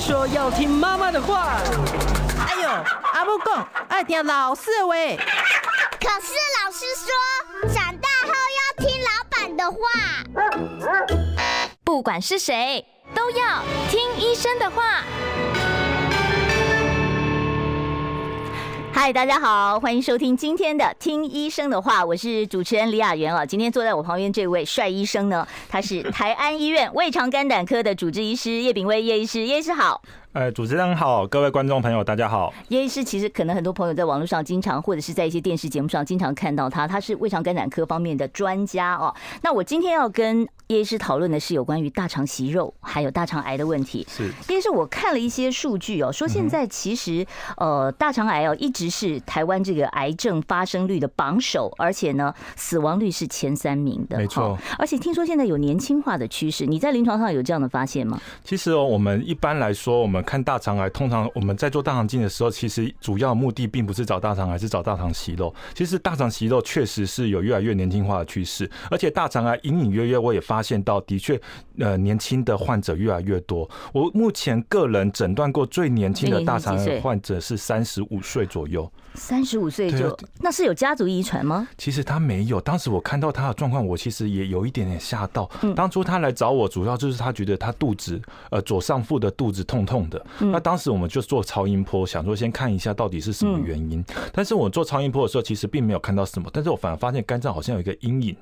说要听妈妈的话。哎呦，阿母讲爱听老师的话。可是老师说，长大后要听老板的话。不管是谁，都要听医生的话。嗨，大家好，欢迎收听今天的《听医生的话》，我是主持人李雅媛啊。今天坐在我旁边这位帅医生呢，他是 台安医院胃肠肝胆科的主治医师叶炳威叶医师，叶医师好。呃，主持人好，各位观众朋友，大家好。叶医师其实可能很多朋友在网络上经常，或者是在一些电视节目上经常看到他，他是胃肠肝胆科方面的专家哦。那我今天要跟叶医师讨论的是有关于大肠息肉还有大肠癌的问题。是，叶医师，我看了一些数据哦，说现在其实呃大肠癌哦一直是台湾这个癌症发生率的榜首，而且呢死亡率是前三名的。没错，而且听说现在有年轻化的趋势，你在临床上有这样的发现吗？其实哦，我们一般来说，我们看大肠癌，通常我们在做大肠镜的时候，其实主要目的并不是找大肠癌，是找大肠息肉。其实大肠息肉确实是有越来越年轻化的趋势，而且大肠癌隐隐约约我也发现到，的确，呃，年轻的患者越来越多。我目前个人诊断过最年轻的大肠癌患者是三十五岁左右。三十五岁就那是有家族遗传吗？其实他没有。当时我看到他的状况，我其实也有一点点吓到。当初他来找我，主要就是他觉得他肚子呃左上腹的肚子痛痛的。那当时我们就做超音波，想说先看一下到底是什么原因。但是我做超音波的时候，其实并没有看到什么，但是我反而发现肝脏好像有一个阴影。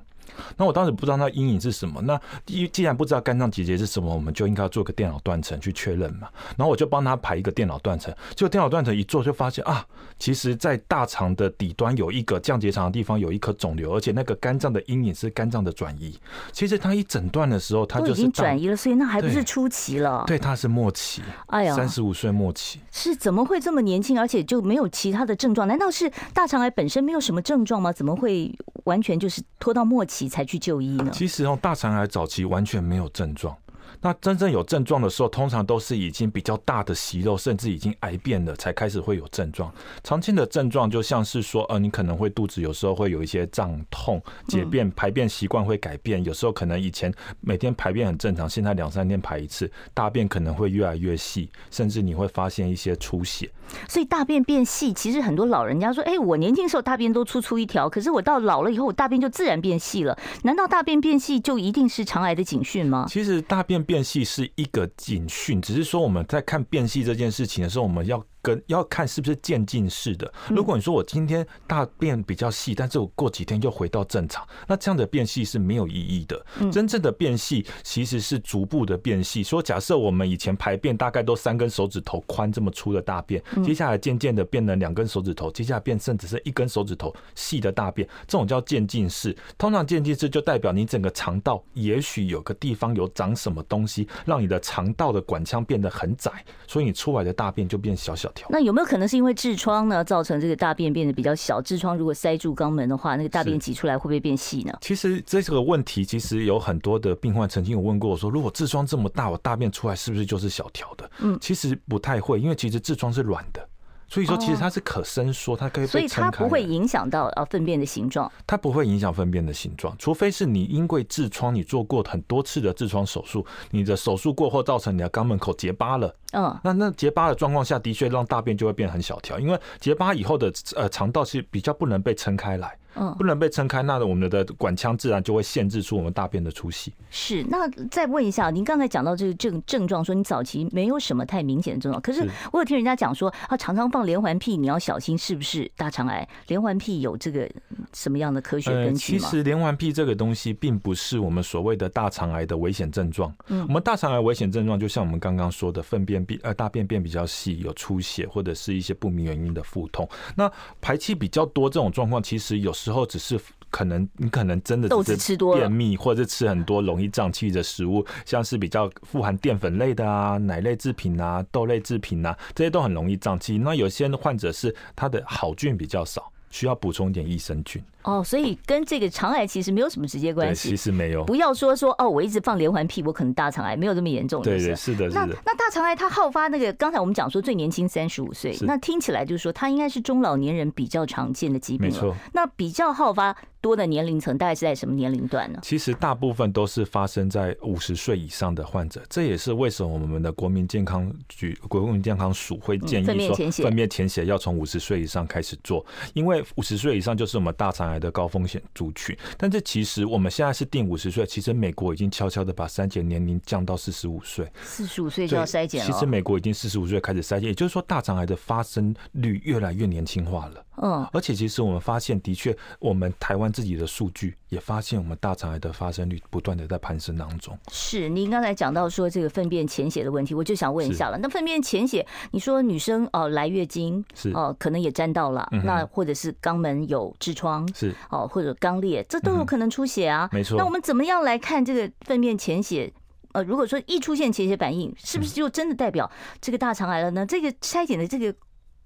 那我当时不知道那阴影是什么。那既既然不知道肝脏结节是什么，我们就应该要做个电脑断层去确认嘛。然后我就帮他排一个电脑断层，结果电脑断层一做就发现啊，其实在大肠的底端有一个降结肠的地方有一颗肿瘤，而且那个肝脏的阴影是肝脏的转移。其实他一诊断的时候，他就已经转移了，所以那还不是初期了。对，他是末期。哎呀，三十五岁末期。是怎么会这么年轻，而且就没有其他的症状？难道是大肠癌本身没有什么症状吗？怎么会完全就是拖到末期才去就医呢？其实哦，大肠癌早期完全没有症状。那真正有症状的时候，通常都是已经比较大的息肉，甚至已经癌变了，才开始会有症状。常见的症状就像是说，呃，你可能会肚子有时候会有一些胀痛，解便排便习惯会改变，有时候可能以前每天排便很正常，现在两三天排一次，大便可能会越来越细，甚至你会发现一些出血。所以大便变细，其实很多老人家说，哎，我年轻时候大便都粗粗一条，可是我到老了以后，我大便就自然变细了。难道大便变细就一定是肠癌的警讯吗？其实大便变戏是一个警讯，只是说我们在看变戏这件事情的时候，我们要。跟要看是不是渐进式的。如果你说我今天大便比较细，但是我过几天又回到正常，那这样的变细是没有意义的。真正的变细其实是逐步的变细。说假设我们以前排便大概都三根手指头宽这么粗的大便，接下来渐渐的变成两根手指头，接下来变剩只剩一根手指头细的大便，这种叫渐进式。通常渐进式就代表你整个肠道也许有个地方有长什么东西，让你的肠道的管腔变得很窄，所以你出来的大便就变小小。那有没有可能是因为痔疮呢，造成这个大便变得比较小？痔疮如果塞住肛门的话，那个大便挤出来会不会变细呢？其实这个问题，其实有很多的病患曾经有问过我说，如果痔疮这么大，我大便出来是不是就是小条的？嗯，其实不太会，因为其实痔疮是软的。所以说，其实它是可伸缩，它可以被撑开。所以它不会影响到呃粪便的形状。它不会影响粪便的形状，除非是你因为痔疮，你做过很多次的痔疮手术，你的手术过后造成你的肛门口结疤了。嗯，那那结疤的状况下的确让大便就会变很小条，因为结疤以后的呃肠道是比较不能被撑开来。嗯，不能被撑开，那我们的管腔自然就会限制出我们大便的出息。是，那再问一下，您刚才讲到这个症症状，说你早期没有什么太明显的症状，可是我有听人家讲说，啊，常常放连环屁，你要小心是不是大肠癌？连环屁有这个什么样的科学根据吗？其实连环屁这个东西并不是我们所谓的大肠癌的危险症状。嗯，我们大肠癌危险症状就像我们刚刚说的，粪便变呃大便变比较细，有出血或者是一些不明原因的腹痛。那排气比较多这种状况，其实有时候只是。可能你可能真的豆子吃多便秘，或者吃很多容易胀气的食物，像是比较富含淀粉类的啊、奶类制品啊、豆类制品啊，这些都很容易胀气。那有些患者是他的好菌比较少，需要补充一点益生菌。哦，所以跟这个肠癌其实没有什么直接关系。其实没有。不要说说哦，我一直放连环屁，我可能大肠癌没有这么严重。对对，是的，是的。那那大肠癌它好发那个，刚才我们讲说最年轻三十五岁，那听起来就是说它应该是中老年人比较常见的疾病。没错。那比较好发多的年龄层大概是在什么年龄段呢？其实大部分都是发生在五十岁以上的患者，这也是为什么我们的国民健康局、国民健康署会建议说，粪便潜血要从五十岁以上开始做，因为五十岁以上就是我们大肠癌的高风险族群。但这其实我们现在是定五十岁，其实美国已经悄悄的把筛检年龄降到四十五岁，四十五岁就要筛检了。其实美国已经四十五岁开始筛检，也就是说大肠癌的发生率越来越年轻化了。嗯，而且其实我们发现，的确，我们台湾自己的数据也发现，我们大肠癌的发生率不断的在攀升当中。是，您刚才讲到说这个粪便潜血的问题，我就想问一下了。那粪便潜血，你说女生哦、呃、来月经是哦、呃，可能也沾到了，嗯、那或者是肛门有痔疮是哦、呃，或者肛裂，这都有可能出血啊。没错。那我们怎么样来看这个粪便潜血？呃，如果说一出现潜血反应，是不是就真的代表这个大肠癌了呢？这个筛检的这个。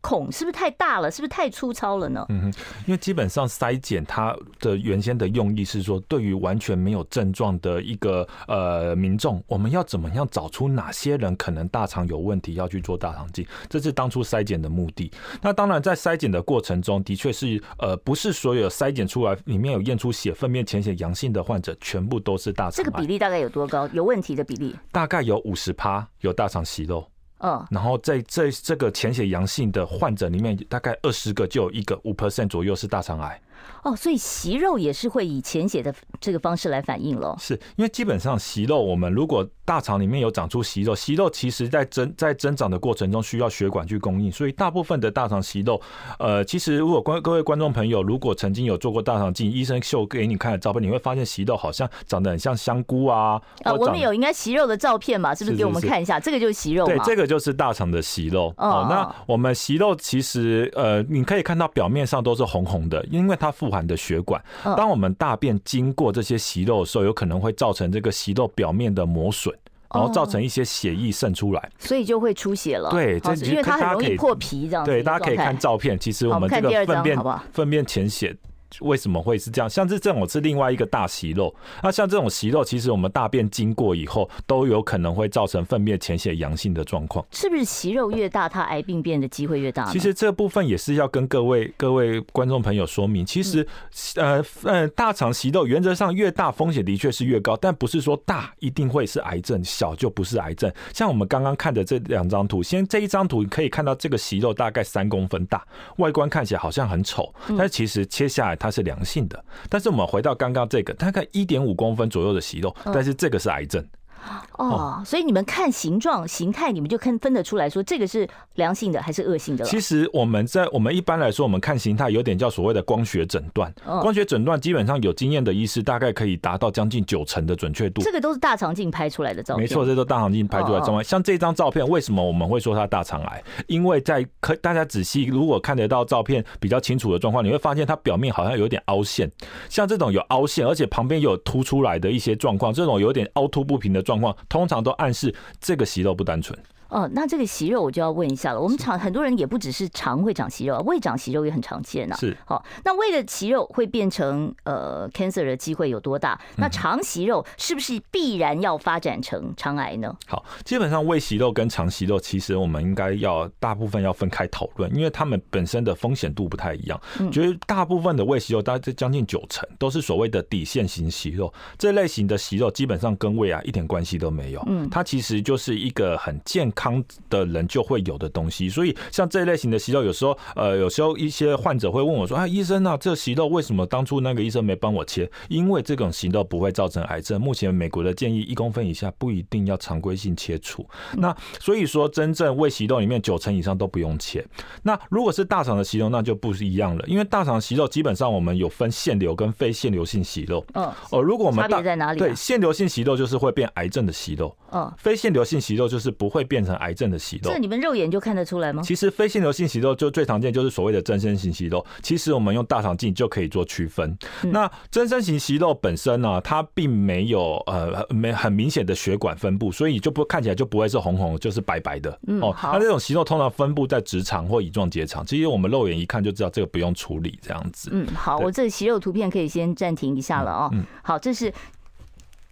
孔是不是太大了？是不是太粗糙了呢？嗯哼，因为基本上筛检它的原先的用意是说，对于完全没有症状的一个呃民众，我们要怎么样找出哪些人可能大肠有问题，要去做大肠镜，这是当初筛检的目的。那当然，在筛检的过程中的确是呃，不是所有筛检出来里面有验出血粪便潜血阳性的患者，全部都是大肠。这个比例大概有多高？有问题的比例大概有五十趴有大肠息肉。嗯，然后在这这个潜血阳性的患者里面，大概二十个就有一个五 percent 左右是大肠癌。哦，所以息肉也是会以潜血的这个方式来反应咯。是因为基本上息肉，我们如果大肠里面有长出息肉，息肉其实在增在增长的过程中需要血管去供应，所以大部分的大肠息肉，呃，其实如果观各位观众朋友如果曾经有做过大肠镜，医生秀给你看的照片，你会发现息肉好像长得很像香菇啊。啊，我们有应该息肉的照片嘛？是不是给我们看一下？是是是这个就是息肉。对，这个就是大肠的息肉。哦，那我们息肉其实呃，你可以看到表面上都是红红的，因为它富含的血管。当我们大便经过这些息肉的时候，有可能会造成这个息肉表面的磨损，然后造成一些血液渗出来，所以就会出血了。对，这因为它很容易破皮这样。对，大家可以看照片。其实我们这个粪便粪便潜血。为什么会是这样？像是这种是另外一个大息肉，那像这种息肉，其实我们大便经过以后，都有可能会造成粪便潜血阳性的状况。是不是息肉越大，它癌病变的机会越大？其实这部分也是要跟各位各位观众朋友说明。其实，呃呃，大肠息肉原则上越大，风险的确是越高，但不是说大一定会是癌症，小就不是癌症。像我们刚刚看的这两张图，先这一张图可以看到这个息肉大概三公分大，外观看起来好像很丑，但是其实切下来。它是良性的，但是我们回到刚刚这个，大概一点五公分左右的息肉，但是这个是癌症。哦，所以你们看形状、形态，你们就看分得出来说这个是良性的还是恶性的？其实我们在我们一般来说，我们看形态有点叫所谓的光学诊断。光学诊断基本上有经验的医师大概可以达到将近九成的准确度。这个都是大肠镜拍出来的照片。没错，这都大肠镜拍出来的照片。像这张照片，为什么我们会说它大肠癌？因为在可大家仔细如果看得到照片比较清楚的状况，你会发现它表面好像有点凹陷。像这种有凹陷，而且旁边有凸出来的一些状况，这种有点凹凸不平的状状况。通常都暗示这个息肉不单纯。哦，那这个息肉我就要问一下了。我们肠很多人也不只是肠会长息肉，胃长息肉也很常见呐。是，好，那胃的息肉会变成呃 cancer 的机会有多大？那肠息肉是不是必然要发展成肠癌呢？好，基本上胃息肉跟肠息肉，其实我们应该要大部分要分开讨论，因为他们本身的风险度不太一样。嗯，觉得大部分的胃息肉，大概将近九成都是所谓的底线型息肉，这类型的息肉基本上跟胃啊一点关系都没有。嗯，它其实就是一个很健康。康的人就会有的东西，所以像这一类型的息肉，有时候呃，有时候一些患者会问我说：“啊，医生啊，这息肉为什么当初那个医生没帮我切？因为这种息肉不会造成癌症。目前美国的建议一公分以下不一定要常规性切除。那所以说，真正胃息肉里面九成以上都不用切。那如果是大肠的息肉，那就不是一样了，因为大肠息肉基本上我们有分腺瘤跟非腺瘤性息肉。嗯，哦，如果我们差别在哪里？对，腺瘤性息肉就是会变癌症的息肉。嗯，非腺瘤性息肉就是不会变成。癌症的息肉。这你们肉眼就看得出来吗？其实非腺瘤性息肉就最常见就是所谓的增生型息肉，其实我们用大肠镜就可以做区分。嗯、那增生型息肉本身呢，它并没有呃没很明显的血管分布，所以就不看起来就不会是红红，就是白白的。嗯，哦，那这种息肉通常分布在直肠或乙状结肠，其实我们肉眼一看就知道这个不用处理这样子。嗯，好，我这个息肉图片可以先暂停一下了哦。嗯，好，这是。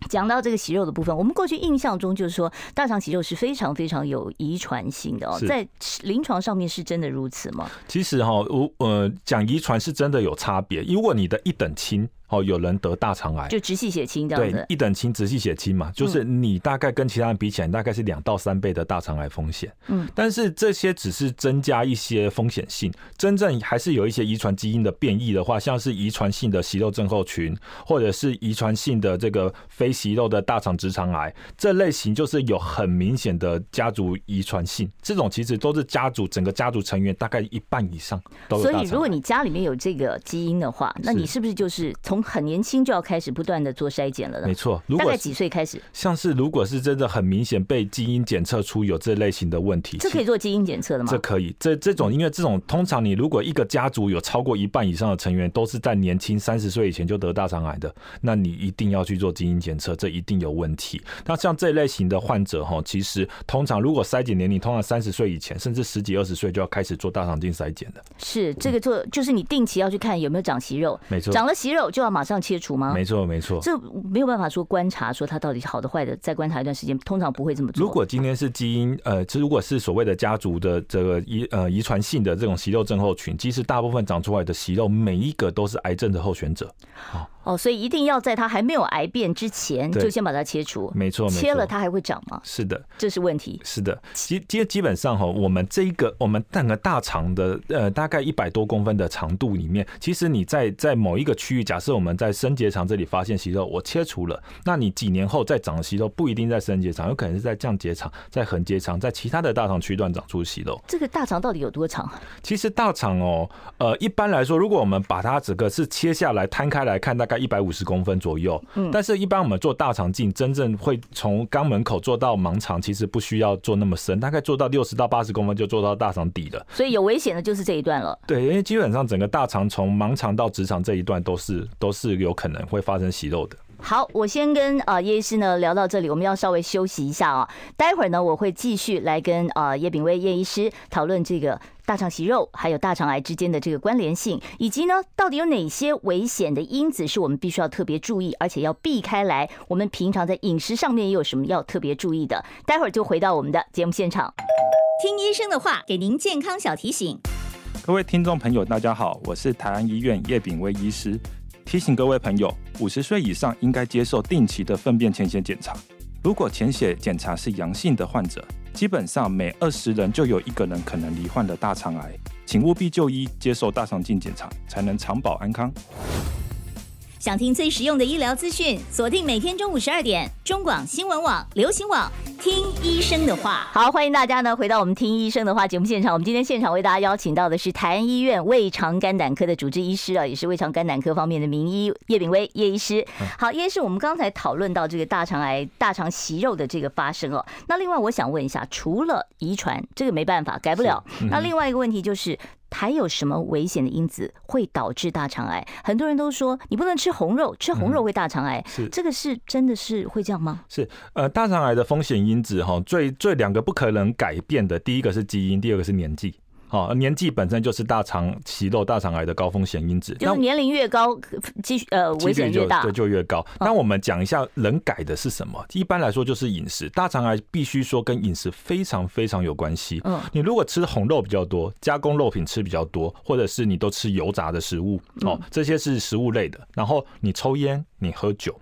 讲到这个息肉的部分，我们过去印象中就是说，大肠息肉是非常非常有遗传性的哦，在临床上面是真的如此吗？其实哈，我呃讲遗传是真的有差别，如果你的一等亲。哦，有人得大肠癌，就直系血亲这样子。对，一等亲直系血亲嘛，就是你大概跟其他人比起来，大概是两到三倍的大肠癌风险。嗯，但是这些只是增加一些风险性，真正还是有一些遗传基因的变异的话，像是遗传性的息肉症候群，或者是遗传性的这个非息肉的大肠直肠癌，这类型就是有很明显的家族遗传性。这种其实都是家族整个家族成员大概一半以上都有。所以，如果你家里面有这个基因的话，那你是不是就是从很年轻就要开始不断的做筛检了呢？没错，如果大概几岁开始？像是如果是真的很明显被基因检测出有这类型的问题，这可以做基因检测的吗？这可以，这这种因为这种通常你如果一个家族有超过一半以上的成员都是在年轻三十岁以前就得大肠癌的，那你一定要去做基因检测，这一定有问题。那像这类型的患者哈，其实通常如果筛检年龄通常三十岁以前，甚至十几二十岁就要开始做大肠镜筛检的。是这个做就是你定期要去看有没有长息肉，没错，长了息肉就要马上。切除吗？没错，没错。这没有办法说观察，说它到底好的坏的，再观察一段时间，通常不会这么做。如果今天是基因，呃，这如果是所谓的家族的这个遗呃遗传性的这种息肉症候群，其实大部分长出来的息肉，每一个都是癌症的候选者。哦，所以一定要在它还没有癌变之前，就先把它切除。没错，切了它还会长吗？是的，这是问题。是的，基基基本上哈，我们这一个我们整个大肠的呃大概一百多公分的长度里面，其实你在在某一个区域，假设我们在升结肠这里发现息肉，我切除了，那你几年后再长息肉不一定在升结肠，有可能是在降结肠、在横结肠、在其他的大肠区段长出息肉。这个大肠到底有多长？其实大肠哦，呃，一般来说，如果我们把它整个是切下来摊开来看，大概一百五十公分。左右，嗯，但是一般我们做大肠镜，真正会从肛门口做到盲肠，其实不需要做那么深，大概做到六十到八十公分就做到大肠底了。所以有危险的就是这一段了。对，因为基本上整个大肠从盲肠到直肠这一段都是都是有可能会发生息肉的。好，我先跟啊叶医师呢聊到这里，我们要稍微休息一下啊。待会儿呢，我会继续来跟啊叶炳威叶医师讨论这个大肠息肉还有大肠癌之间的这个关联性，以及呢到底有哪些危险的因子是我们必须要特别注意，而且要避开来。我们平常在饮食上面也有什么要特别注意的？待会儿就回到我们的节目现场，听医生的话，给您健康小提醒。各位听众朋友，大家好，我是台安医院叶炳威医师。提醒各位朋友，五十岁以上应该接受定期的粪便潜血检查。如果潜血检查是阳性的患者，基本上每二十人就有一个人可能罹患了大肠癌，请务必就医接受大肠镜检查，才能长保安康。想听最实用的医疗资讯，锁定每天中午十二点，中广新闻网、流行网，听医生的话。好，欢迎大家呢回到我们听医生的话节目现场。我们今天现场为大家邀请到的是台安医院胃肠肝胆科的主治医师啊，也是胃肠肝胆科方面的名医叶炳威叶医师。好，叶医师，我们刚才讨论到这个大肠癌、大肠息肉的这个发生哦。那另外我想问一下，除了遗传，这个没办法改不了。那另外一个问题就是。还有什么危险的因子会导致大肠癌？很多人都说你不能吃红肉，吃红肉会大肠癌。是这个是真的是会这样吗？是呃，大肠癌的风险因子哈，最最两个不可能改变的，第一个是基因，第二个是年纪。好，年纪本身就是大肠息肉、大肠癌的高风险因子。就是年龄越高，机呃危险越大，对，就越高。那我们讲一下能改的是什么？一般来说就是饮食。大肠癌必须说跟饮食非常非常有关系。嗯，你如果吃红肉比较多，加工肉品吃比较多，或者是你都吃油炸的食物，哦，这些是食物类的。然后你抽烟，你喝酒，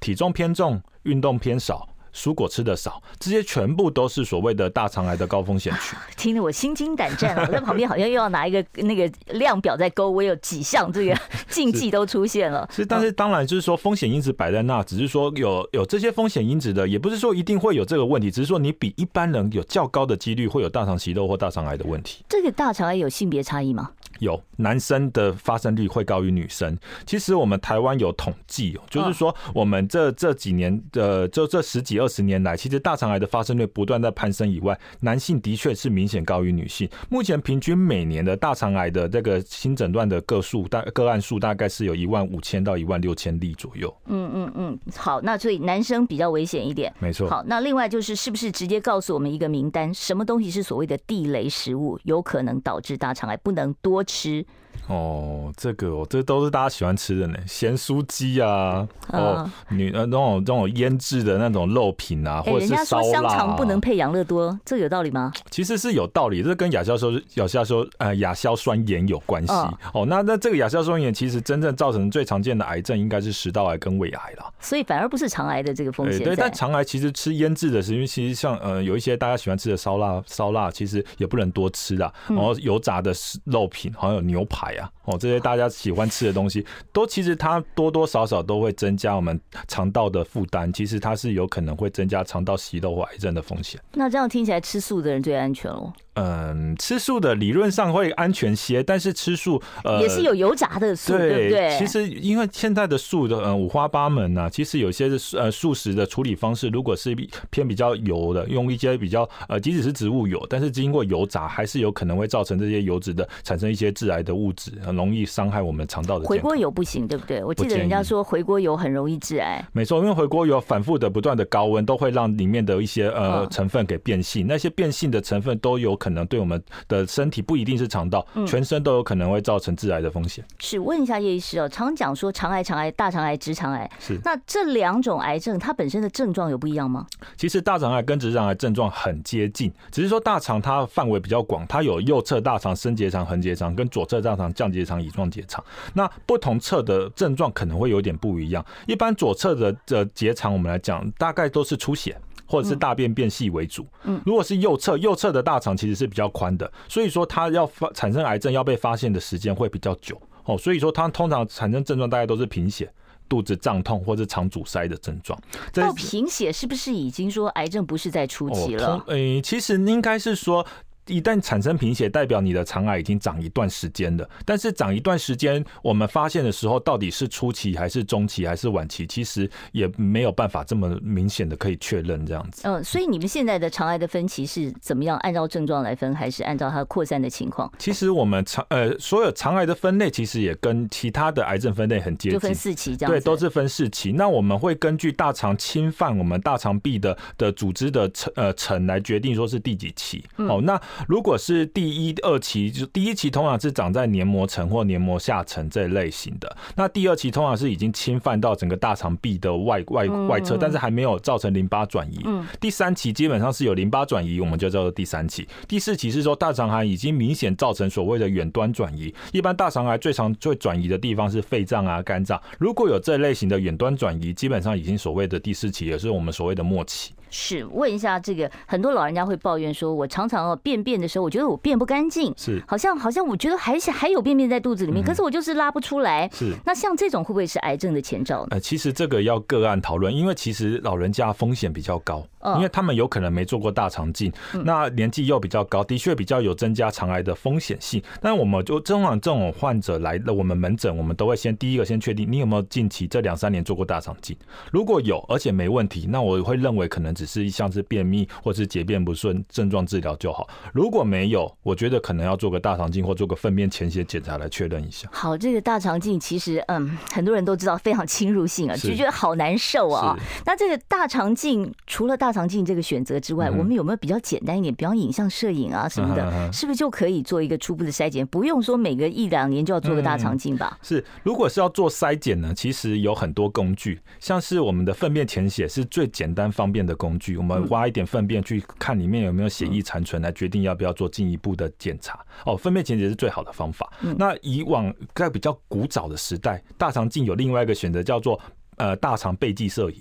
体重偏重，运动偏少。蔬果吃的少，这些全部都是所谓的大肠癌的高风险区。听得我心惊胆战啊，我在旁边好像又要拿一个 那个量表在勾，我有几项这个 禁忌都出现了。是，但是当然就是说风险因子摆在那，只是说有有这些风险因子的，也不是说一定会有这个问题，只是说你比一般人有较高的几率会有大肠息肉或大肠癌的问题。这个大肠癌有性别差异吗？有男生的发生率会高于女生。其实我们台湾有统计，就是说我们这这几年的就这十几二十年来，其实大肠癌的发生率不断在攀升以外，男性的确是明显高于女性。目前平均每年的大肠癌的这个新诊断的个数大个案数大概是有一万五千到一万六千例左右。嗯嗯嗯，好，那所以男生比较危险一点，没错。好，那另外就是是不是直接告诉我们一个名单，什么东西是所谓的地雷食物，有可能导致大肠癌，不能多吃。哦，这个哦，这都是大家喜欢吃的呢，咸酥鸡啊，哦，女呃那种那种腌制的那种肉品啊，或者是烧腊啊。人家说香肠不能配养乐多，这有道理吗？其实是有道理，这跟亚硝酸亚硝酸呃亚硝酸盐有关系。哦，那那这个亚硝酸盐其实真正造成最常见的癌症应该是食道癌跟胃癌啦。所以反而不是肠癌的这个风险。对，但肠癌其实吃腌制的是，因为，其实像呃有一些大家喜欢吃的烧腊烧腊，其实也不能多吃啦。然后油炸的肉品，好像有牛排啊。哦，这些大家喜欢吃的东西，都其实它多多少少都会增加我们肠道的负担。其实它是有可能会增加肠道息肉或癌症的风险。那这样听起来，吃素的人最安全哦。嗯，吃素的理论上会安全些，但是吃素呃也是有油炸的素，对，对不对？其实因为现在的素的嗯五花八门呐、啊，其实有些是呃素食的处理方式，如果是偏比较油的，用一些比较呃即使是植物油，但是经过油炸，还是有可能会造成这些油脂的产生一些致癌的物质，很容易伤害我们肠道的。回锅油不行，对不对？我记得人家说回锅油很容易致癌。没错，因为回锅油反复的不断的高温，都会让里面的一些呃成分给变性，那些变性的成分都有可能对我们。的身体不一定是肠道，全身都有可能会造成致癌的风险。是，问一下叶医师哦，常讲说肠癌、肠癌、大肠癌、直肠癌，是那这两种癌症它本身的症状有不一样吗？其实大肠癌跟直肠癌症状很接近，只是说大肠它范围比较广，它有右侧大肠升结肠、横结肠跟左侧大肠降结肠、乙状结肠。那不同侧的症状可能会有点不一样。一般左侧的的结肠，我们来讲，大概都是出血。或者是大便变细为主。嗯，如果是右侧，右侧的大肠其实是比较宽的，所以说它要发产生癌症要被发现的时间会比较久哦。所以说它通常产生症状大概都是贫血、肚子胀痛或者肠阻塞的症状。到贫血是不是已经说癌症不是在初期了？呃，其实应该是说。一旦产生贫血，代表你的肠癌已经长一段时间了。但是长一段时间，我们发现的时候，到底是初期还是中期还是晚期，其实也没有办法这么明显的可以确认这样子。嗯，所以你们现在的肠癌的分期是怎么样？按照症状来分，还是按照它扩散的情况？其实我们肠呃所有肠癌的分类，其实也跟其他的癌症分类很接近，就分四期这样。对，都是分四期。那我们会根据大肠侵犯我们大肠壁的的组织的层呃层来决定说是第几期。哦，那如果是第一、二期就第一期通常是长在黏膜层或黏膜下层这类型的，那第二期通常是已经侵犯到整个大肠壁的外外外侧，但是还没有造成淋巴转移。第三期基本上是有淋巴转移，我们就叫做第三期。第四期是说大肠癌已经明显造成所谓的远端转移。一般大肠癌最常最转移的地方是肺脏啊、肝脏，如果有这类型的远端转移，基本上已经所谓的第四期，也是我们所谓的末期。是，问一下这个，很多老人家会抱怨说，我常常哦便便的时候，我觉得我便不干净，是，好像好像我觉得还是还有便便在肚子里面，可是我就是拉不出来。是，那像这种会不会是癌症的前兆呢？呃，其实这个要个案讨论，因为其实老人家风险比较高，因为他们有可能没做过大肠镜，那年纪又比较高，的确比较有增加肠癌的风险性。但我们就通常这种患者来了我们门诊，我们都会先第一个先确定你有没有近期这两三年做过大肠镜，如果有而且没问题，那我会认为可能只是一像是便。秘或是解便不顺症状治疗就好。如果没有，我觉得可能要做个大肠镜或做个粪便潜血检查来确认一下。好，这个大肠镜其实嗯，很多人都知道非常侵入性啊，就觉得好难受啊。那这个大肠镜除了大肠镜这个选择之外，嗯、我们有没有比较简单一点，比方影像摄影啊什么的，嗯、是不是就可以做一个初步的筛检？不用说每个一两年就要做个大肠镜吧？嗯、是，如果是要做筛检呢，其实有很多工具，像是我们的粪便潜血是最简单方便的工具，我们挖一点粪便去看里面有没有血液残存，来决定要不要做进一步的检查。哦，粪便潜血是最好的方法。那以往在比较古早的时代，大肠镜有另外一个选择，叫做呃大肠背剂摄影。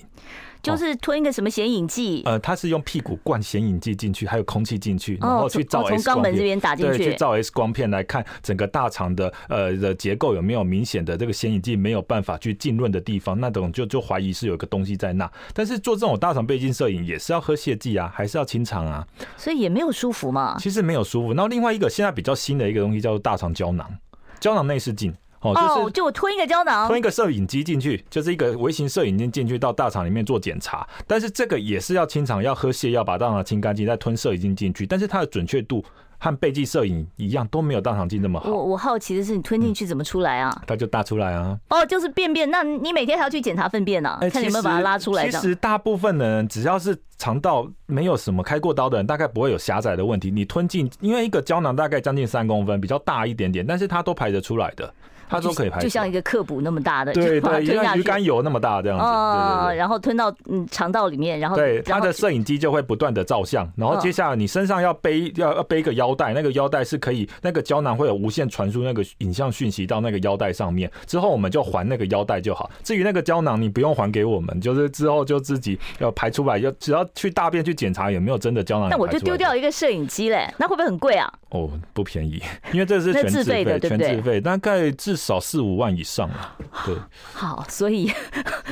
就是吞一个什么显影剂？呃，它是用屁股灌显影剂进去，还有空气进去，然后去照 X 光片，从肛门这边打进去，对，去照 X 光片来看整个大肠的呃的结构有没有明显的这个显影剂没有办法去浸润的地方，那种就就怀疑是有一个东西在那。但是做这种大肠背镜摄影也是要喝泻剂啊，还是要清肠啊，所以也没有舒服嘛。其实没有舒服。然后另外一个现在比较新的一个东西叫做大肠胶囊。胶囊内视镜。哦，就是就我吞一个胶囊，吞一个摄影机进去，就是一个微型摄影机进去到大肠里面做检查。但是这个也是要清肠，要喝泻药把大肠清干净，再吞摄影机进去。但是它的准确度和背镜摄影一样，都没有大肠镜那么好。我我好奇的是，你吞进去怎么出来啊？它就大出来啊。哦，就是便便。那你每天还要去检查粪便呢？看你有没有把它拉出来。其实大部分的人只要是肠道没有什么开过刀的人，大概不会有狭窄的问题。你吞进，因为一个胶囊大概将近三公分，比较大一点点，但是它都排得出来的。它都可以排，就像一个刻补那么大的，对对，就像鱼肝油那么大这样子，哦，然后吞到嗯肠道里面，然后对，它的摄影机就会不断的照相，然后接下来你身上要背要要背一个腰带，那个腰带是可以那个胶囊会有无线传输那个影像讯息到那个腰带上面，之后我们就还那个腰带就好。至于那个胶囊，你不用还给我们，就是之后就自己要排出来，要只要去大便去检查有没有真的胶囊。那我就丢掉一个摄影机嘞，那会不会很贵啊？哦，不便宜，因为这是全自费的，全自费，大概至少四五万以上啊。对，好，所以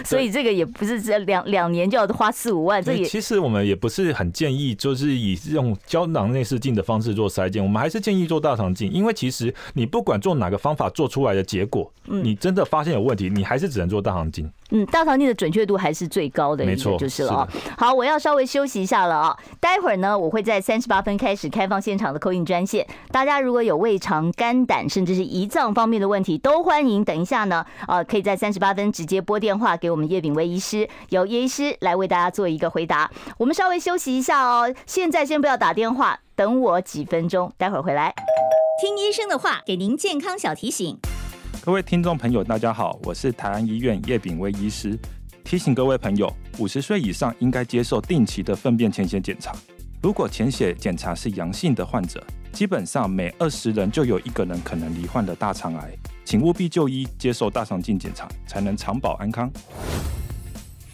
所以这个也不是这两两年就要花四五万，这也其实我们也不是很建议，就是以用胶囊内视镜的方式做筛检，我们还是建议做大肠镜，因为其实你不管做哪个方法做出来的结果，嗯你真的发现有问题，你还是只能做大肠镜。嗯，大肠镜的准确度还是最高的，没错，就是了啊。好，我要稍微休息一下了啊。待会儿呢，我会在三十八分开始开放现场的 call in 专线，大家如果有胃肠、肝胆甚至是胰脏方面的问题，都欢迎。等一下呢，啊，可以在三十八分直接拨电话给我们叶炳威医师，由叶医师来为大家做一个回答。我们稍微休息一下哦，现在先不要打电话，等我几分钟，待会儿回来。听医生的话，给您健康小提醒。各位听众朋友，大家好，我是台安医院叶炳威医师。提醒各位朋友，五十岁以上应该接受定期的粪便潜血检查。如果潜血检查是阳性的患者，基本上每二十人就有一个人可能罹患了大肠癌，请务必就医接受大肠镜检查，才能长保安康。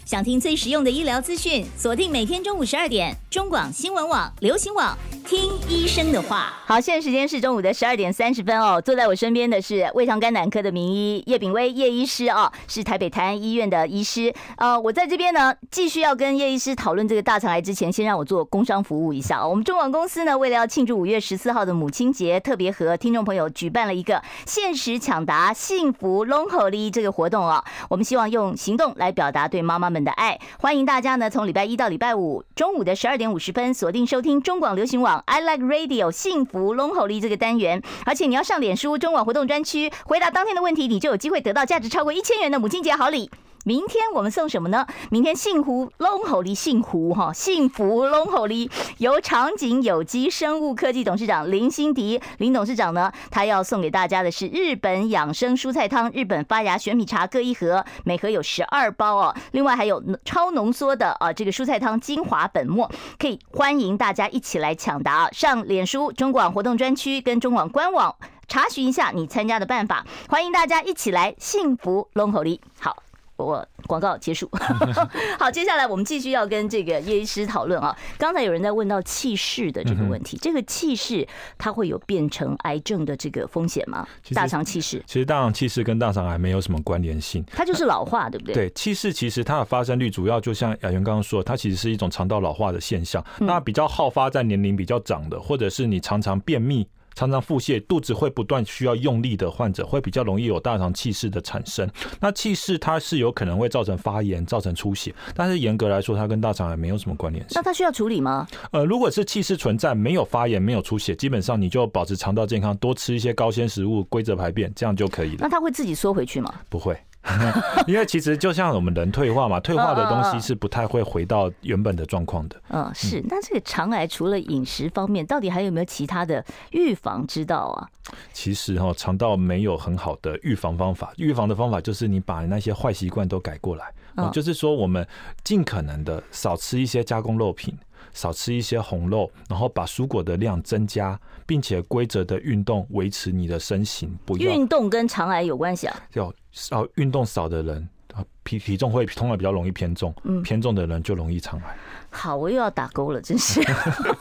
想听最实用的医疗资讯，锁定每天中午十二点，中广新闻网、流行网。听医生的话。好，现在时间是中午的十二点三十分哦。坐在我身边的是胃肠肝胆科的名医叶炳威叶医师哦，是台北台安医院的医师。呃，我在这边呢，继续要跟叶医师讨论这个大肠癌之前，先让我做工商服务一下。我们中广公司呢，为了要庆祝五月十四号的母亲节，特别和听众朋友举办了一个限时抢答幸福拢予你这个活动哦。我们希望用行动来表达对妈妈们的爱。欢迎大家呢，从礼拜一到礼拜五中午的十二点五十分锁定收听中广流行网。I like radio 幸福龙吼力这个单元，而且你要上脸书中广活动专区回答当天的问题，你就有机会得到价值超过一千元的母亲节好礼。明天我们送什么呢？明天幸福拢予你幸福哈，幸福拢予你由长景有机生物科技董事长林欣迪林董事长呢，他要送给大家的是日本养生蔬菜汤、日本发芽玄米茶各一盒，每盒有十二包哦。另外还有超浓缩的啊这个蔬菜汤精华粉末，可以欢迎大家一起来抢答啊。上脸书中广活动专区跟中广官网查询一下你参加的办法，欢迎大家一起来幸福拢予你。好。我广告结束，好，接下来我们继续要跟这个叶医师讨论啊。刚才有人在问到气室的这个问题，这个气室它会有变成癌症的这个风险吗？大肠气室其实大肠气室跟大肠癌没有什么关联性，它就是老化，对不对？对，气室其实它的发生率主要就像雅媛刚刚说，它其实是一种肠道老化的现象，那比较好发在年龄比较长的，或者是你常常便秘。常常腹泻、肚子会不断需要用力的患者，会比较容易有大肠气室的产生。那气室它是有可能会造成发炎、造成出血，但是严格来说，它跟大肠癌没有什么关联性。那它需要处理吗？呃，如果是气室存在，没有发炎、没有出血，基本上你就保持肠道健康，多吃一些高纤食物，规则排便，这样就可以了。那它会自己缩回去吗？不会。因为其实就像我们人退化嘛，退化的东西是不太会回到原本的状况的。嗯，是。那这个肠癌除了饮食方面，到底还有没有其他的预防之道啊？其实哈，肠道没有很好的预防方法。预防的方法就是你把那些坏习惯都改过来。嗯，就是说我们尽可能的少吃一些加工肉品，少吃一些红肉，然后把蔬果的量增加，并且规则的运动，维持你的身形。不要运动跟肠癌有关系啊？有。少运动少的人，体体重会通常比较容易偏重，嗯，偏重的人就容易肠癌。好，我又要打勾了，真是。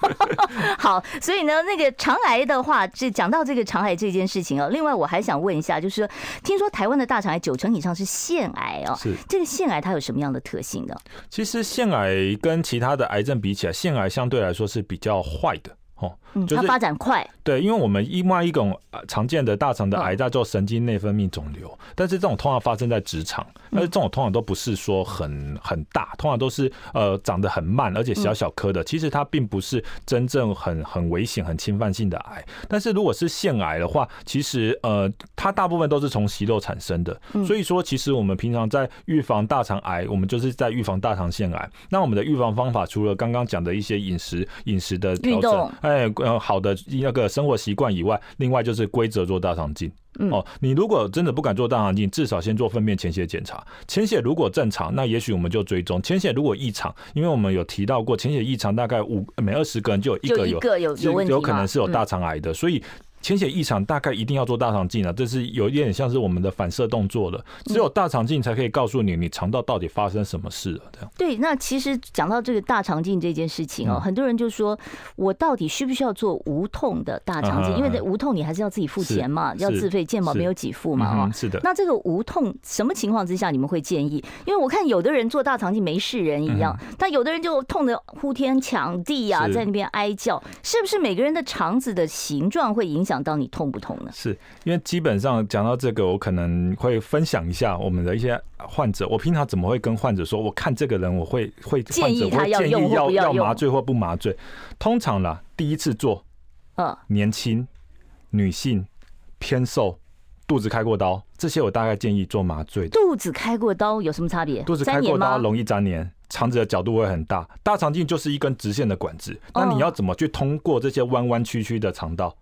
好，所以呢，那个肠癌的话，就讲到这个肠癌这件事情哦。另外，我还想问一下，就是说，听说台湾的大肠癌九成以上是腺癌哦，是这个腺癌它有什么样的特性呢？其实腺癌跟其他的癌症比起来，腺癌相对来说是比较坏的。哦，嗯，就是它发展快，对，因为我们另外一种常见的大肠的癌叫做神经内分泌肿瘤，但是这种通常发生在直肠，但是这种通常都不是说很很大，通常都是呃长得很慢，而且小小颗的，其实它并不是真正很很危险、很侵犯性的癌。但是如果是腺癌的话，其实呃它大部分都是从息肉产生的，所以说其实我们平常在预防大肠癌，我们就是在预防大肠腺癌。那我们的预防方法除了刚刚讲的一些饮食饮食的调整。哎，呃，好的那个生活习惯以外，另外就是规则做大肠镜。哦，你如果真的不敢做大肠镜，至少先做粪便潜血检查。潜血如果正常，那也许我们就追踪；潜血如果异常，因为我们有提到过，潜血异常大概五每二十个人就有一个有有有，有可能是有大肠癌的，所以。潜血异常大概一定要做大肠镜啊，这是有一点像是我们的反射动作了。只有大肠镜才可以告诉你，你肠道到底发生什么事了。这样对。那其实讲到这个大肠镜这件事情哦，很多人就说，我到底需不需要做无痛的大肠镜？因为这无痛你还是要自己付钱嘛，要自费，健保没有给付嘛。哈，是的。那这个无痛什么情况之下你们会建议？因为我看有的人做大肠镜没事人一样，但有的人就痛的呼天抢地呀，在那边哀叫。是不是每个人的肠子的形状会影响到你痛不痛呢？是因为基本上讲到这个，我可能会分享一下我们的一些患者。我平常怎么会跟患者说？我看这个人，我会会建议他要用要要麻醉或不麻醉。通常啦，第一次做，嗯，年轻女性偏瘦，肚子开过刀，这些我大概建议做麻醉。肚子开过刀有什么差别？肚子开过刀容易粘连，肠子的角度会很大。大肠镜就是一根直线的管子，那你要怎么去通过这些弯弯曲曲的肠道？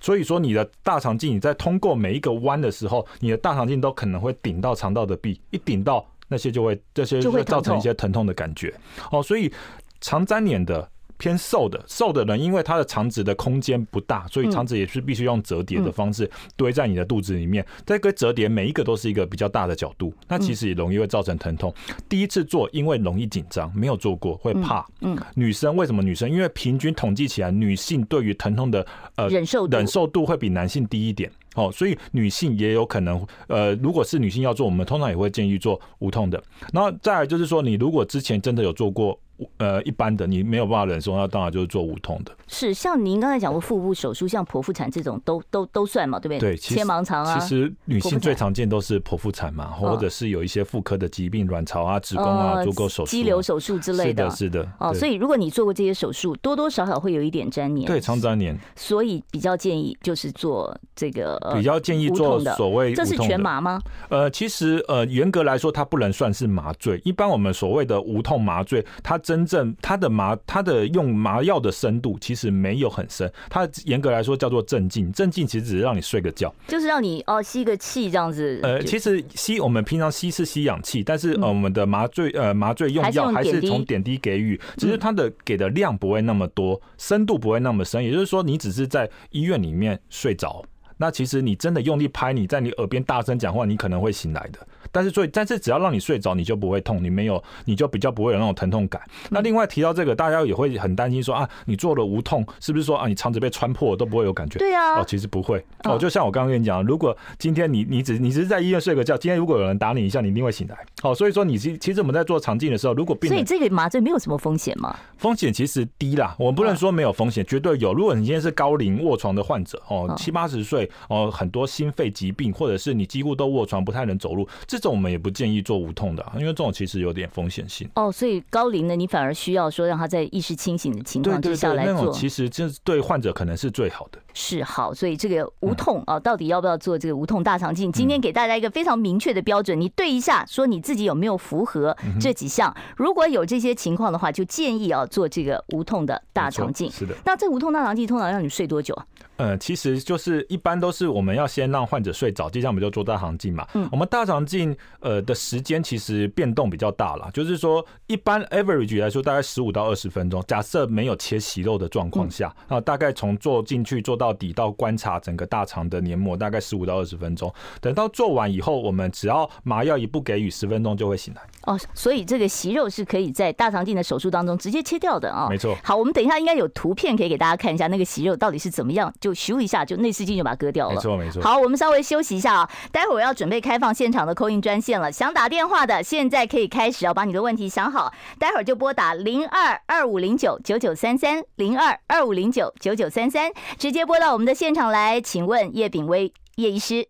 所以说，你的大肠镜，你在通过每一个弯的时候，你的大肠镜都可能会顶到肠道的壁，一顶到那些就会这些就会造成一些疼痛的感觉。哦，所以肠粘连的。偏瘦的瘦的人，因为他的肠子的空间不大，所以肠子也是必须用折叠的方式堆在你的肚子里面。这个折叠每一个都是一个比较大的角度，那其实也容易会造成疼痛。第一次做，因为容易紧张，没有做过会怕。嗯，女生为什么女生？因为平均统计起来，女性对于疼痛的呃忍受忍受度会比男性低一点。哦，所以女性也有可能呃，如果是女性要做，我们通常也会建议做无痛的。然后再来就是说，你如果之前真的有做过。呃，一般的你没有办法忍受，那当然就是做无痛的。是，像您刚才讲过腹部手术，像剖腹产这种都都都算嘛，对不对？对，切盲肠啊。其实女性最常见都是剖腹产嘛，或者是有一些妇科的疾病，卵巢啊、子宫啊，足够手术、肌瘤手术之类的。是的，是的。哦，所以如果你做过这些手术，多多少少会有一点粘连。对，常粘连。所以比较建议就是做这个，比较建议做所谓这是全麻吗？呃，其实呃，严格来说，它不能算是麻醉。一般我们所谓的无痛麻醉，它真正它的麻，它的用麻药的深度其实没有很深，它严格来说叫做镇静。镇静其实只是让你睡个觉，就是让你哦吸个气这样子。呃，其实吸我们平常吸是吸氧气，但是呃我们的麻醉呃麻醉用药还是从点滴给予，只是它的给的量不会那么多，深度不会那么深。也就是说，你只是在医院里面睡着，那其实你真的用力拍你在你耳边大声讲话，你可能会醒来的。但是，所以，但是只要让你睡着，你就不会痛，你没有，你就比较不会有那种疼痛感。那另外提到这个，大家也会很担心说啊，你做了无痛，是不是说啊，你肠子被穿破都不会有感觉？对啊。哦，其实不会。哦，就像我刚刚跟你讲，如果今天你你只你只是在医院睡个觉，今天如果有人打你一下，你一定会醒来。哦，所以说你其其实我们在做肠镜的时候，如果病人，所以这个麻醉没有什么风险吗？风险其实低啦，我们不能说没有风险，绝对有。如果你今天是高龄卧床的患者，哦，七八十岁，哦，很多心肺疾病，或者是你几乎都卧床不太能走路，这种我们也不建议。做无痛的，因为这种其实有点风险性。哦，所以高龄的你反而需要说让他在意识清醒的情况之下来做，那种其实这对患者可能是最好的。是好，所以这个无痛啊，到底要不要做这个无痛大肠镜？今天给大家一个非常明确的标准，你对一下，说你自己有没有符合这几项。如果有这些情况的话，就建议啊做这个无痛的大肠镜。是的。那这无痛大肠镜通常让你睡多久啊？呃，其实就是一般都是我们要先让患者睡着，接下来我们就做大肠镜嘛。嗯。我们大肠镜呃的时间其实变动比较大了，就是说一般 average 来说大概十五到二十分钟。假设没有切息肉的状况下啊，大概从做进去做。到底到观察整个大肠的黏膜，大概十五到二十分钟。等到做完以后，我们只要麻药一不给予，十分钟就会醒来。哦，所以这个息肉是可以在大肠镜的手术当中直接切掉的啊。没错。好，我们等一下应该有图片可以给大家看一下，那个息肉到底是怎么样，就咻一下就内视镜就把它割掉了。没错，没错。好，我们稍微休息一下啊，待会儿要准备开放现场的 call 专线了，想打电话的现在可以开始，要把你的问题想好，待会儿就拨打零二二五零九九九三三零二二五零九九九三三，直接拨到我们的现场来，请问叶炳威叶医师，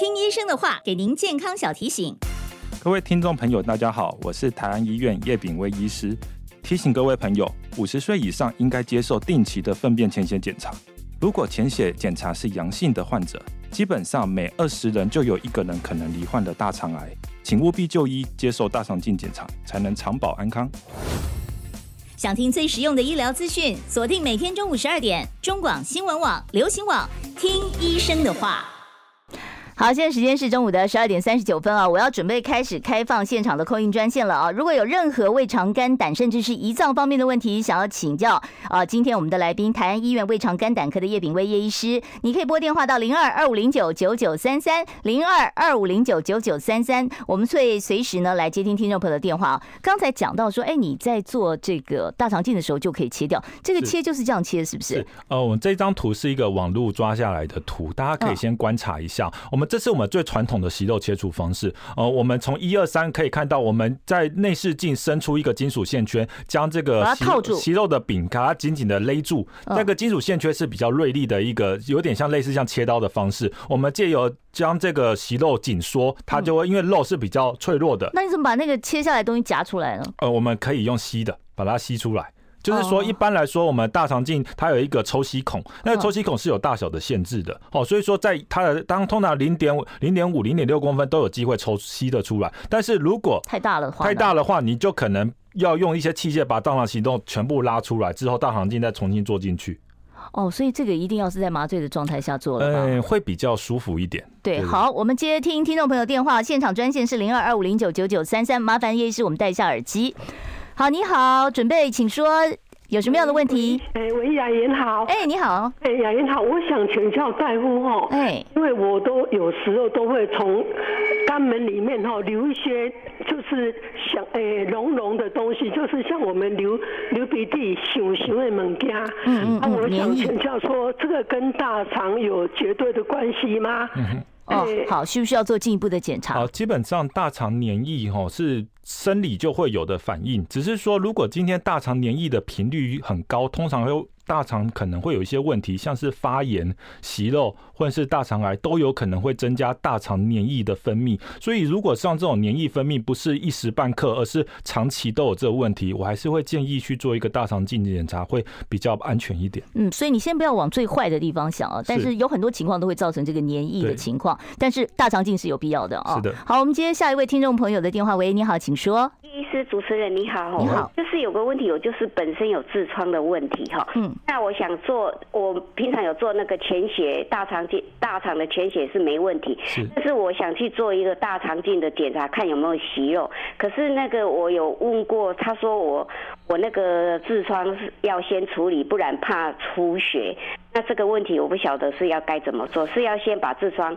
听医生的话，给您健康小提醒。各位听众朋友，大家好，我是台安医院叶炳威医师。提醒各位朋友，五十岁以上应该接受定期的粪便潜血检查。如果潜血检查是阳性的患者，基本上每二十人就有一个人可能罹患的大肠癌，请务必就医接受大肠镜检查，才能长保安康。想听最实用的医疗资讯，锁定每天中午十二点，中广新闻网、流行网，听医生的话。好，现在时间是中午的十二点三十九分啊，我要准备开始开放现场的 call in 专线了啊！如果有任何胃肠肝胆甚至是胰脏方面的问题，想要请教啊，今天我们的来宾台安医院胃肠肝胆科的叶炳威叶医师，你可以拨电话到零二二五零九九九三三零二二五零九九九三三，我们会随时呢来接听听众朋友的电话啊。刚才讲到说，哎，你在做这个大肠镜的时候就可以切掉，这个切就是这样切，是不是？是。呃，我们这张图是一个网络抓下来的图，大家可以先观察一下，我们。这是我们最传统的息肉切除方式。呃，我们从一二三可以看到，我们在内视镜伸出一个金属线圈，将这个息肉息肉的柄给它紧紧的勒住。那个金属线圈是比较锐利的一个，有点像类似像切刀的方式。我们借由将这个息肉紧缩，它就会因为肉是比较脆弱的。那你怎么把那个切下来的东西夹出来呢？呃，我们可以用吸的把它吸出来。就是说，一般来说，我们大肠镜它有一个抽吸孔，那个抽吸孔是有大小的限制的，哦，所以说在它的当通常零点五、零点五、零点六公分都有机会抽吸的出来，但是如果太大了的话，太大的话，你就可能要用一些器械把大肠行动全部拉出来之后，大肠镜再重新做进去。哦，所以这个一定要是在麻醉的状态下做的，嗯，会比较舒服一点。对，好，我们接听听众朋友电话，现场专线是零二二五零九九九三三，麻烦叶医师我们戴一下耳机。好，你好，准备，请说，有什么样的问题？哎，喂，雅妍好。哎，你好。哎，雅妍好，我想请教大夫哈。哎，因为我都有时候都会从肛门里面哈流一些，就是像哎浓浓的东西，就是像我们流流鼻涕、熊熊的物件。嗯嗯。那我想请教说，这个跟大肠有绝对的关系吗？嗯哦，好，需不需要做进一步的检查？好，基本上大肠黏液哈是生理就会有的反应，只是说如果今天大肠黏液的频率很高，通常会。大肠可能会有一些问题，像是发炎、息肉或者是大肠癌，都有可能会增加大肠黏液的分泌。所以，如果像这种黏液分泌不是一时半刻，而是长期都有这个问题，我还是会建议去做一个大肠镜检查，会比较安全一点。嗯，所以你先不要往最坏的地方想啊。但是有很多情况都会造成这个黏液的情况，但是大肠镜是有必要的啊。是的。好，我们接下一位听众朋友的电话。喂，你好，请说。医师主持人你好。你好。就是有个问题，我就是本身有痔疮的问题哈。嗯。那我想做，我平常有做那个潜血大肠镜，大肠的潜血是没问题。是。但是我想去做一个大肠镜的检查，看有没有息肉。可是那个我有问过，他说我我那个痔疮是要先处理，不然怕出血。那这个问题我不晓得是要该怎么做，是要先把痔疮。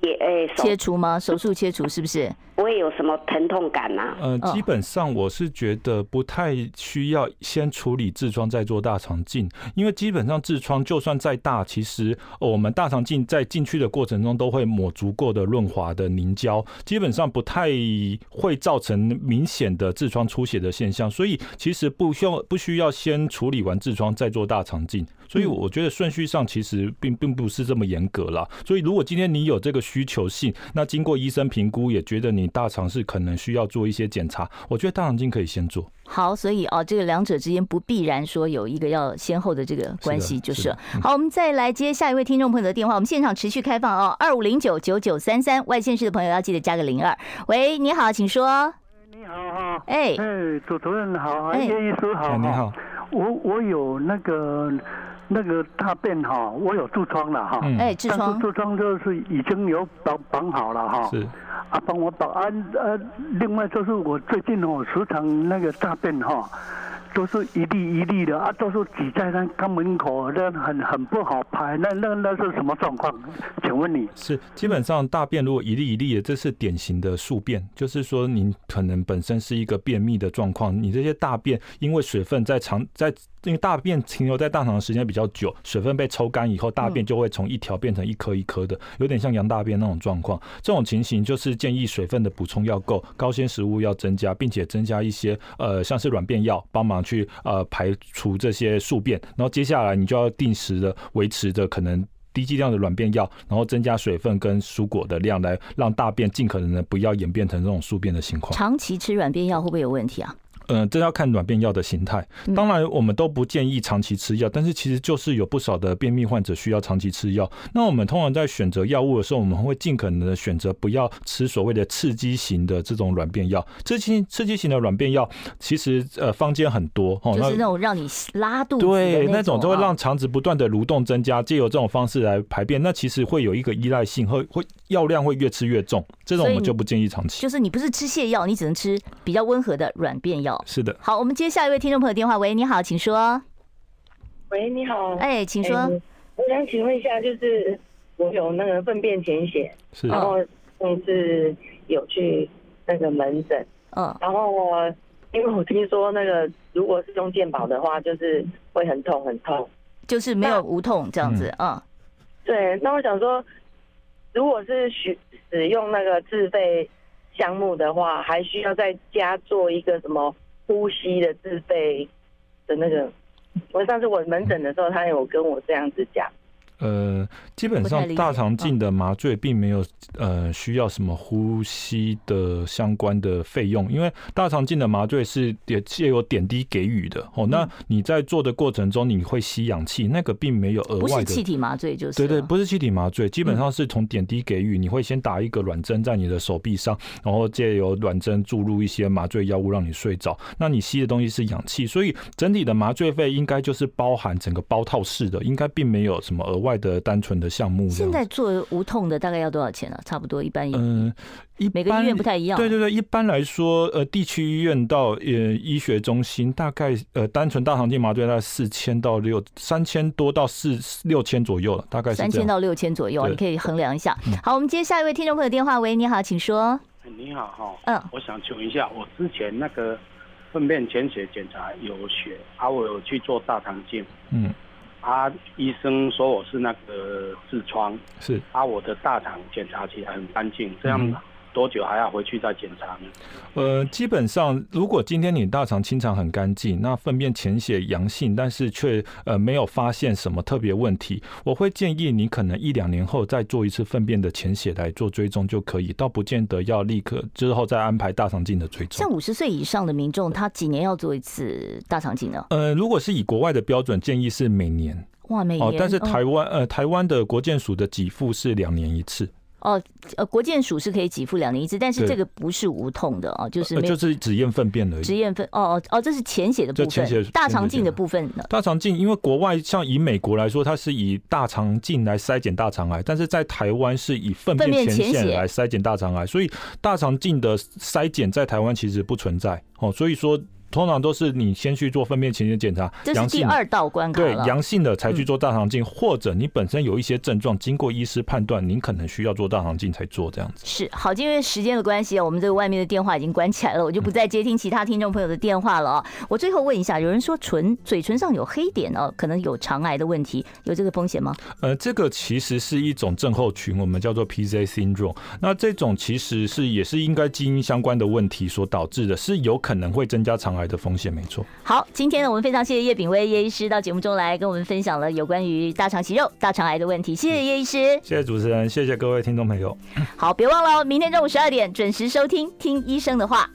也诶，切除吗？手术切除是不是？不会有什么疼痛感吗？嗯，基本上我是觉得不太需要先处理痔疮再做大肠镜，因为基本上痔疮就算再大，其实我们大肠镜在进去的过程中都会抹足够的润滑的凝胶，基本上不太会造成明显的痔疮出血的现象，所以其实不需要不需要先处理完痔疮再做大肠镜。所以我觉得顺序上其实并并不是这么严格啦。所以如果今天你有这个需求性，那经过医生评估也觉得你大肠是可能需要做一些检查，我觉得大肠镜可以先做。好，所以哦，这个两者之间不必然说有一个要先后的这个关系，就是好。我们再来接下一位听众朋友的电话，我们现场持续开放哦，二五零九九九三三，外县市的朋友要记得加个零二。喂，你好，请说。你好哈。哎哎，主持人好，叶医师好。你好。我我有那个。那个大便哈，我有痔疮了哈，哎，痔疮，痔疮就是已经有绑绑好了哈，是，啊，帮我绑啊呃，另外就是我最近哦时常那个大便哈，都是一粒一粒的啊，都是挤在那肛门口，那很很不好排。那那那是什么状况？请问你是基本上大便如果一粒一粒的，这是典型的宿便，就是说您可能本身是一个便秘的状况，你这些大便因为水分在肠在。因为大便停留在大肠的时间比较久，水分被抽干以后，大便就会从一条变成一颗一颗的，有点像羊大便那种状况。这种情形就是建议水分的补充要够，高纤食物要增加，并且增加一些呃像是软便药，帮忙去呃排除这些宿便。然后接下来你就要定时的维持着可能低剂量的软便药，然后增加水分跟蔬果的量，来让大便尽可能的不要演变成这种宿便的情况。长期吃软便药会不会有问题啊？嗯、呃，这要看软便药的形态。当然，我们都不建议长期吃药，但是其实就是有不少的便秘患者需要长期吃药。那我们通常在选择药物的时候，我们会尽可能的选择不要吃所谓的刺激型的这种软便药。刺激刺激型的软便药，其实呃坊间很多哦，就是那种让你拉肚子的对，那种就会让肠子不断的蠕动增加，借由这种方式来排便。那其实会有一个依赖性，会会药量会越吃越重。这种我们就不建议长期。就是你不是吃泻药，你只能吃比较温和的软便药。是的。好，我们接下一位听众朋友电话。喂，你好，请说。喂，你好。哎，请说。欸、我想请问一下，就是我有那个粪便潜血，是。然后上次有去那个门诊，嗯，然后我因为我听说那个如果是用健保的话，就是会很痛很痛，就是没有无痛这样子，嗯。嗯对，那我想说，如果是使使用那个自费项目的话，还需要再加做一个什么？呼吸的自费的那个，我上次我门诊的时候，他有跟我这样子讲。呃，基本上大肠镜的麻醉并没有呃需要什么呼吸的相关的费用，因为大肠镜的麻醉是也借由点滴给予的哦。那你在做的过程中，你会吸氧气，那个并没有额外的。气体麻醉就是。对对，不是气体麻醉，基本上是从点滴给予，你会先打一个软针在你的手臂上，然后借由软针注入一些麻醉药物让你睡着。那你吸的东西是氧气，所以整体的麻醉费应该就是包含整个包套式的，应该并没有什么额外。外的单纯的项目，现在做无痛的大概要多少钱呢？差不多一般嗯，每个医院不太一样。对对对，一般来说，呃，地区医院到呃医学中心，大概呃单纯大肠镜麻醉大概四千到六三千多到四六千左右了，大概三千到六千左右，你可以衡量一下。好，我们接下一位听众朋友电话，喂，你好，请说。你好哈，嗯，我想请问一下，我之前那个粪便潜血检查有血，啊，我有去做大肠镜，嗯。啊，医生说我是那个痔疮，是。啊，我的大肠检查起来很干净，这样多久还要回去再检查呢？呃，基本上如果今天你大肠清肠很干净，那粪便潜血阳性，但是却呃没有发现什么特别问题，我会建议你可能一两年后再做一次粪便的潜血来做追踪就可以，倒不见得要立刻之后再安排大肠镜的追踪。像五十岁以上的民众，他几年要做一次大肠镜呢？呃，如果是以国外的标准，建议是每年。哇，每年。哦，但是台湾呃，台湾的国健署的给付是两年一次。哦，呃，国健署是可以给付两年一次，但是这个不是无痛的哦，就是就是只验粪便而已。只验粪哦哦哦，这是潜血的部分。大肠镜的部分呢？大肠镜，因为国外像以美国来说，它是以大肠镜来筛检大肠癌，但是在台湾是以粪便潜血来筛检大肠癌，所以大肠镜的筛检在台湾其实不存在哦，所以说。通常都是你先去做粪便潜血检查，这是第二道关卡。对，阳性的才去做大肠镜，或者你本身有一些症状，经过医师判断，您可能需要做大肠镜才做这样子。是好，因为时间的关系啊，我们这个外面的电话已经关起来了，我就不再接听其他听众朋友的电话了啊。我最后问一下，有人说唇嘴唇上有黑点哦，可能有肠癌的问题，有这个风险吗？呃，这个其实是一种症候群，我们叫做 PZ syndrome。那这种其实是也是应该基因相关的问题所导致的，是有可能会增加肠癌的风险，没错。好，今天呢，我们非常谢谢叶炳威叶医师到节目中来跟我们分享了有关于大肠息肉、大肠癌的问题。谢谢叶医师，谢谢主持人，谢谢各位听众朋友。好，别忘了明天中午十二点准时收听《听医生的话》。